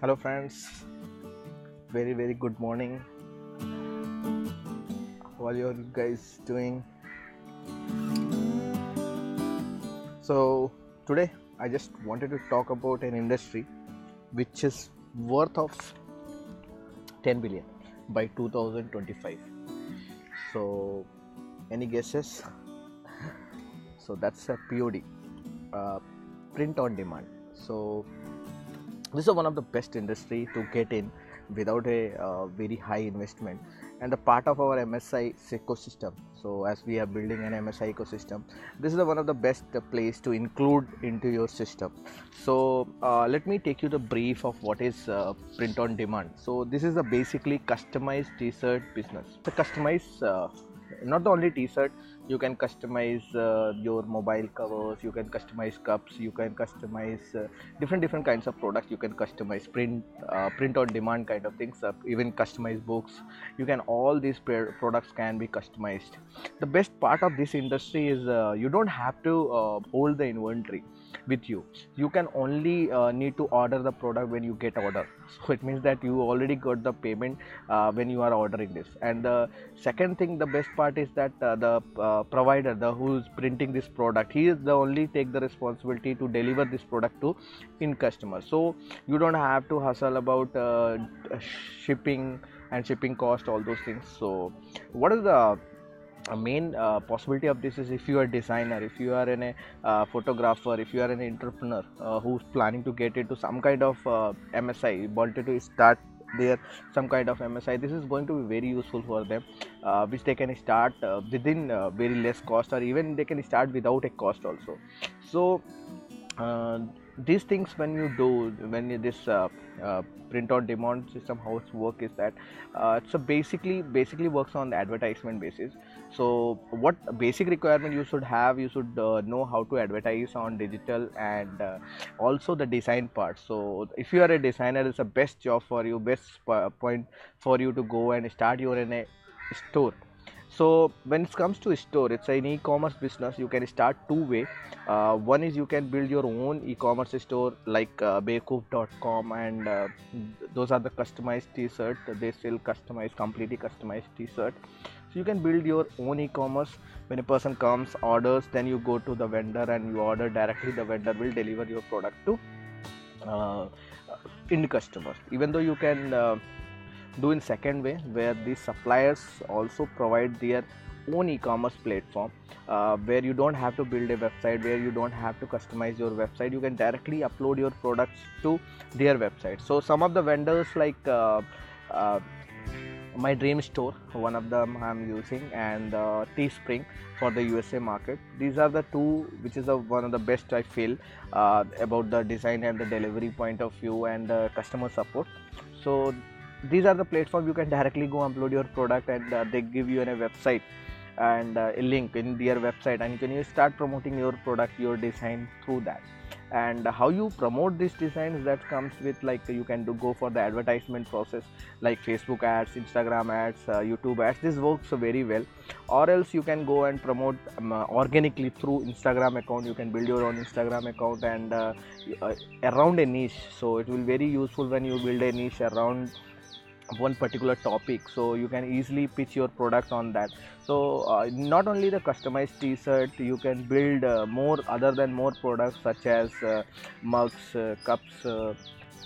Hello, friends. Very, very good morning. How are you guys doing? So, today I just wanted to talk about an industry which is worth of 10 billion by 2025. So, any guesses? So, that's a POD, uh, print on demand. So, this is one of the best industry to get in without a uh, very high investment. And the part of our msi ecosystem. So as we are building an msi ecosystem this is the one of the best place to include into your system. So uh, let me take you the brief of what is uh, print on demand. So this is a basically customized t-shirt business. The customized uh, not the only t-shirt you can customize uh, your mobile covers you can customize cups you can customize uh, different different kinds of products you can customize print uh, print on demand kind of things uh, even customize books. You can all these pr- products can be customized. The best part of this industry is uh, you don't have to uh, hold the inventory with you. You can only need to order the product when you get order. So it means that you already got the payment when you are ordering this. And the second thing the best part is that the uh, provider the who's printing this product. He is the only take the responsibility to deliver this product to in customer. So you don't have to hustle about uh, shipping and shipping cost all those things. So what is the a main uh, possibility of this is if you are a designer if you are an, a uh, photographer if you are an entrepreneur uh, who's planning to get into some kind of uh, msi wanted to start their some kind of msi this is going to be very useful for them uh, which they can start uh, within uh, very less cost or even they can start without a cost also. So uh, these things when you do when this uh, uh, print on demand system how it's work is that uh, so basically basically works on the advertisement basis. So what basic requirement you should have you should uh, know how to advertise on digital and uh, also the design part. So if you are a designer it's the best job for you best point for you to go and start your in a store so when it comes to store it's an e-commerce business. You can start two way. Uh, one is you can build your own e-commerce store like uh, and uh, those are the customized t-shirt. They sell customized completely customized t-shirt. So you can build your own e-commerce. When a person comes orders then you go to the vendor and you order directly. The vendor will deliver your product to uh, end customers even though you can uh, do in second way where the suppliers also provide their own e-commerce platform uh, where you don't have to build a website where you don't have to customize your website. You can directly upload your products to their website. So some of the vendors like uh, uh, my dream store one of them i'm using and uh, teespring for the usa market. These are the two which is the, one of the best i feel uh, about the design and the delivery point of view and uh, customer support. So these are the platform you can directly go upload your product and uh, they give you a website and uh, a link in their website and you can start promoting your product your design through that. And how you promote these designs that comes with like you can do go for the advertisement process like facebook ads instagram ads uh, youtube ads. This works very well. Or else you can go and promote um, uh, organically through instagram account. You can build your own instagram account and uh, uh, around a niche. So it will very useful when you build a niche around one particular topic so you can easily pitch your products on that. So uh, not only the customized t-shirt you can build uh, more other than more products such as uh, mugs uh, cups uh,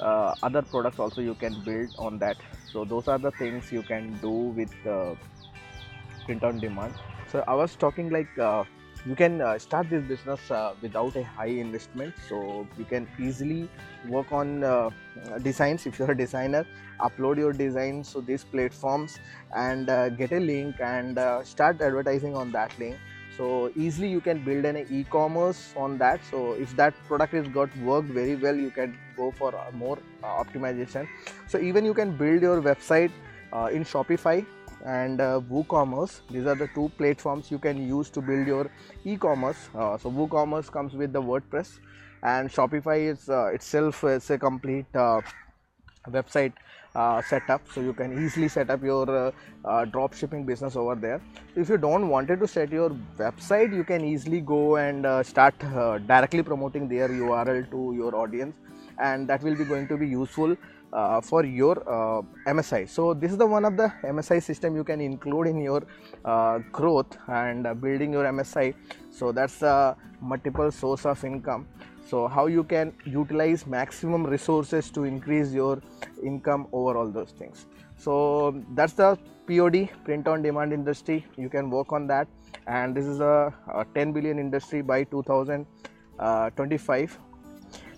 uh, other products also you can build on that. So those are the things you can do with print on demand. So i was talking like you can uh, start this business uh, without a high investment. So you can easily work on uh, designs. If you're a designer upload your designs to these platforms and uh, get a link and uh, start advertising on that link. So easily you can build an e-commerce on that. So if that product is got worked very well you can go for uh, more optimization. So even you can build your website in shopify and uh, woocommerce. These are the two platforms you can use to build your e-commerce. Uh, so woocommerce comes with the wordpress and shopify is uh, itself is a complete uh, website uh, setup. So you can easily set up your uh, uh, drop shipping business over there. If you don't wanted to set your website you can easily go and uh, start uh, directly promoting their url to your audience and that will be going to be useful uh, for your uh, MSI. So this is the one of the MSI system you can include in your uh, growth and uh, building your MSI. So that's a multiple source of income. So how you can utilize maximum resources to increase your income over all those things. So that's the POD print on demand industry. You can work on that, and this is a, a 10 billion industry by 2025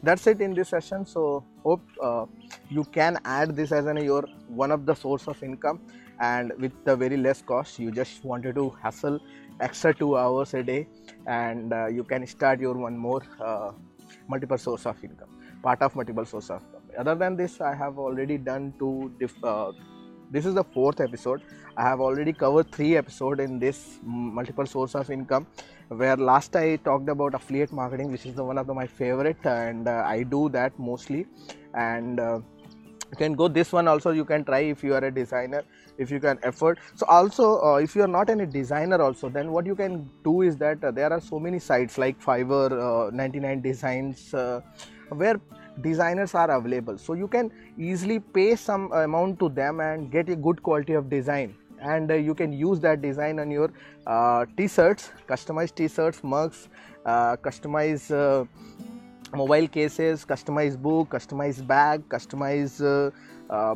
that's it in this session. So hope uh, you can add this as an your one of the source of income and with the very less cost you just wanted to hustle extra two hours a day and uh, you can start your one more uh, multiple source of income part of multiple source of income. Other than this i have already done two diff, uh, this is the fourth episode. I have already covered three episodes in this multiple source of income where last i talked about affiliate marketing which is the one of the, my favorite and uh, i do that mostly. And uh, you can go this one also you can try if you are a designer if you can afford. So also uh, if you are not any designer also then what you can do is that uh, there are so many sites like fiverr uh, 99 designs uh, where designers are available. So you can easily pay some amount to them and get a good quality of design. And uh, you can use that design on your uh, t-shirts customized t-shirts mugs uh, customized uh, mobile cases customized book customized bag customized uh, uh,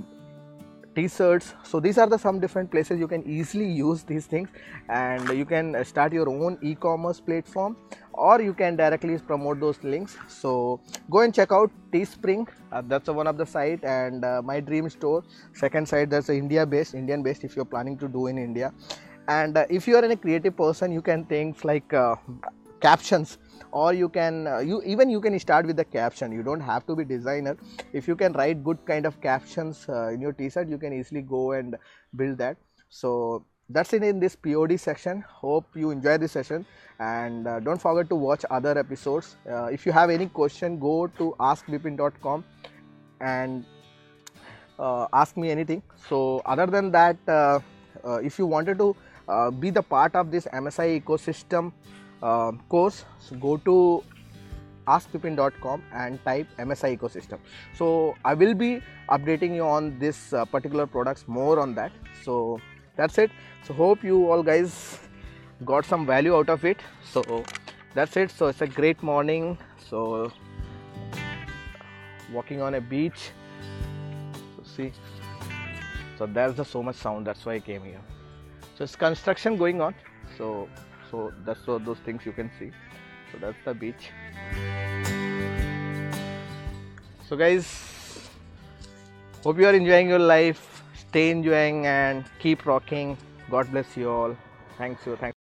t-shirts. So these are the some different places you can easily use these things. And you can start your own e-commerce platform or you can directly promote those links. So go and check out teespring. Uh, that's one of the site and uh, my dream store. Second site that's india based indian based if you're planning to do in india. And uh, if you are a creative person you can things like uh, captions or you can uh, you even you can start with the caption. You don't have to be designer. If you can write good kind of captions uh, in your t-shirt you can easily go and build that. So that's it in this pod section. Hope you enjoy this session. And uh, don't forget to watch other episodes. Uh, if you have any question go to askvipin.com and uh, ask me anything. So other than that uh, if you wanted to be the part of this msi ecosystem uh, course so go to askvipin.com and type msi ecosystem. So i will be updating you on this uh, particular products more on that. So that's it. So hope you all guys got some value out of it. So that's it. So it's a great morning. So walking on a beach. So see. So there's the so much sound. That's why i came here. So it's construction going on. So so that's what those things you can see. So that's the beach. So guys hope you are enjoying your life stay enjoying and keep rocking. God bless you all. Thanks you thanks